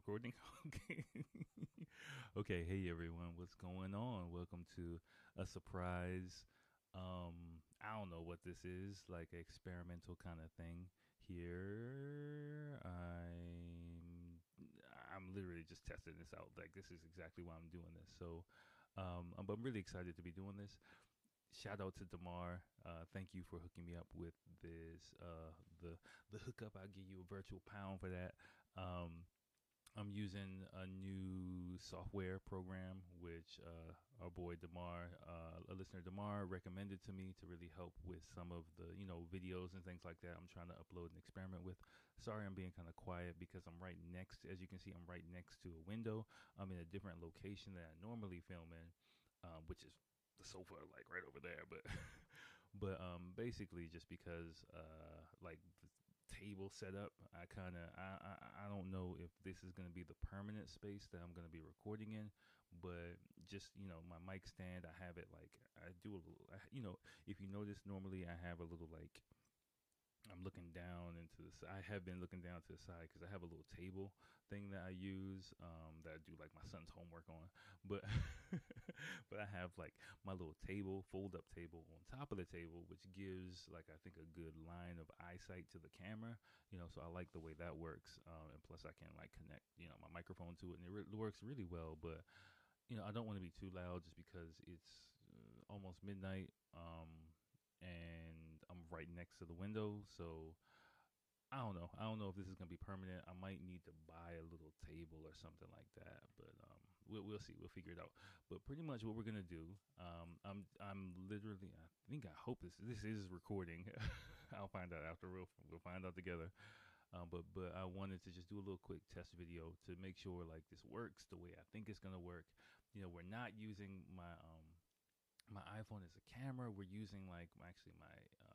recording. okay. okay. Hey everyone, what's going on? Welcome to a surprise. Um, I don't know what this is, like experimental kind of thing. Here, I'm I'm literally just testing this out. Like this is exactly why I'm doing this. So, um, I'm, I'm really excited to be doing this shout out to Demar. Uh, thank you for hooking me up with this. Uh, the the hookup. I'll give you a virtual pound for that. Um, I'm using a new software program, which uh, our boy Demar, uh, a listener Demar, recommended to me to really help with some of the you know videos and things like that. I'm trying to upload and experiment with. Sorry, I'm being kind of quiet because I'm right next. As you can see, I'm right next to a window. I'm in a different location than I normally film in, um, which is the sofa like right over there. But but um, basically just because uh, like the table setup, I kind of if this is gonna be the permanent space that I'm gonna be recording in, but just you know my mic stand, I have it like I do a little, you know, if you notice normally I have a little like I'm looking down into the side. I have been looking down to the side because I have a little table thing that I use um, that I do like my son's homework on. But I have like my little table, fold up table on top of the table, which gives like I think a good line of eyesight to the camera. You know, so I like the way that works. Um, and plus, I can like connect you know my microphone to it, and it re- works really well. But you know, I don't want to be too loud just because it's uh, almost midnight. Um, and I'm right next to the window. So I don't know. I don't know if this is gonna be permanent. I might need to buy a little table or something like that. But um, we'll we'll see. We'll figure it out. But pretty much what we're gonna do. Um, I'm I'm literally. I think I hope this this is recording. I'll find out after. We'll we'll find out together. Um, but but I wanted to just do a little quick test video to make sure like this works the way I think it's gonna work. You know, we're not using my um my iPhone as a camera. We're using like actually my um,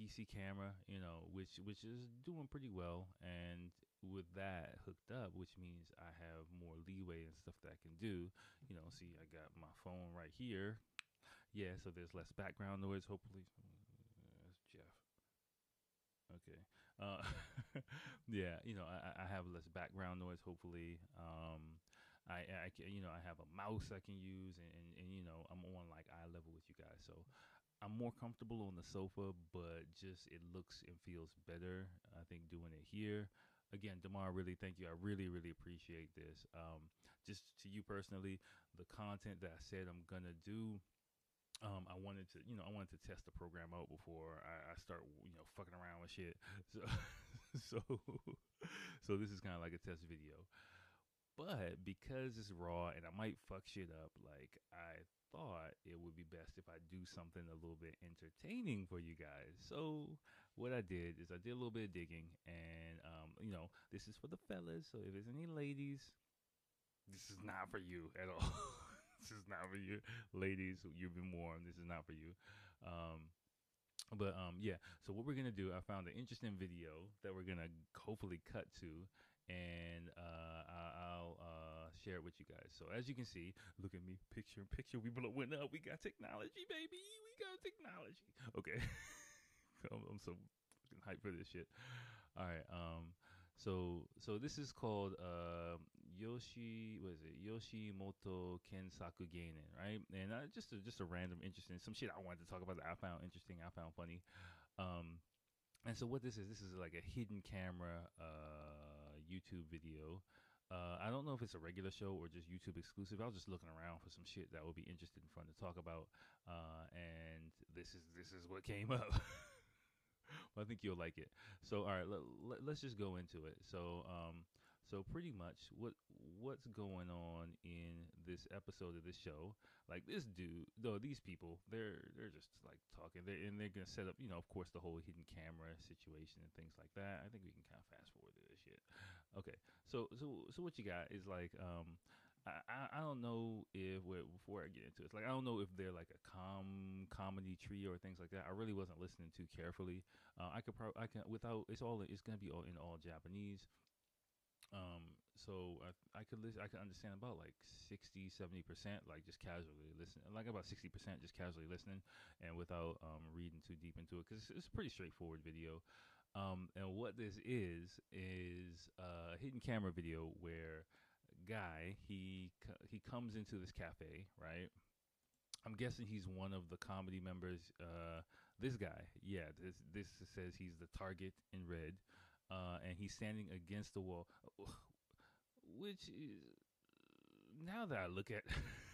PC camera, you know, which which is doing pretty well. And with that hooked up, which means I have more leeway and stuff that I can do. You know, see, I got my phone right here. Yeah, so there's less background noise. Hopefully, that's Jeff. Okay. Uh, yeah, you know, I, I have less background noise. Hopefully, um, I, I can, you know, I have a mouse I can use, and, and, and you know, I'm on like eye level with you guys, so I'm more comfortable on the sofa, but just it looks and feels better. I think doing it here. Again, Demar, really thank you. I really, really appreciate this. Um, just to you personally, the content that I said I'm gonna do um, I wanted to, you know, I wanted to test the program out before I, I start, you know, fucking around with shit. So, so, so this is kind of like a test video. But because it's raw and I might fuck shit up, like I thought it would be best if I do something a little bit entertaining for you guys. So what I did is I did a little bit of digging, and um, you know, this is for the fellas. So if there's any ladies, this is not for you at all. this is not for you, ladies. You've been warned. This is not for you. Um, but um, yeah. So what we're gonna do? I found an interesting video that we're gonna hopefully cut to, and share it with you guys. So as you can see, look at me, picture in picture. We blowing up. We got technology, baby. We got technology. Okay. I'm, I'm so hyped for this shit. All right. Um. So so this is called uh, Yoshi. What is it? Yoshimoto Kensaku Geinen, right? And just a, just a random interesting some shit I wanted to talk about that I found interesting. I found funny. Um, and so what this is, this is like a hidden camera uh, YouTube video. Uh, I don't know if it's a regular show or just YouTube exclusive. I was just looking around for some shit that would be interesting and fun to talk about, uh, and this is this is what came up. I think you'll like it. So, all right, let, let, us just go into it. So, um, so pretty much what what's going on in this episode of this show? Like this dude, though these people, they're they're just like talking, They're and they're gonna set up, you know, of course, the whole hidden camera situation and things like that. I think we can kind of fast forward. Okay, so so so what you got is like, um, I, I don't know if before I get into it, like I don't know if they're like a com comedy trio or things like that. I really wasn't listening too carefully. Uh, I could probably I can without it's all it's gonna be all in all Japanese. Um, so I I could listen I could understand about like 60 70 percent like just casually listening like about 60 percent just casually listening and without um reading too deep into it because it's, it's, a pretty straightforward video. Um, and what this is is a hidden camera video where guy he he comes into this cafe, right? I'm guessing he's one of the comedy members. Uh, this guy, yeah, this this says he's the target in red, uh, and he's standing against the wall, which is now that I look at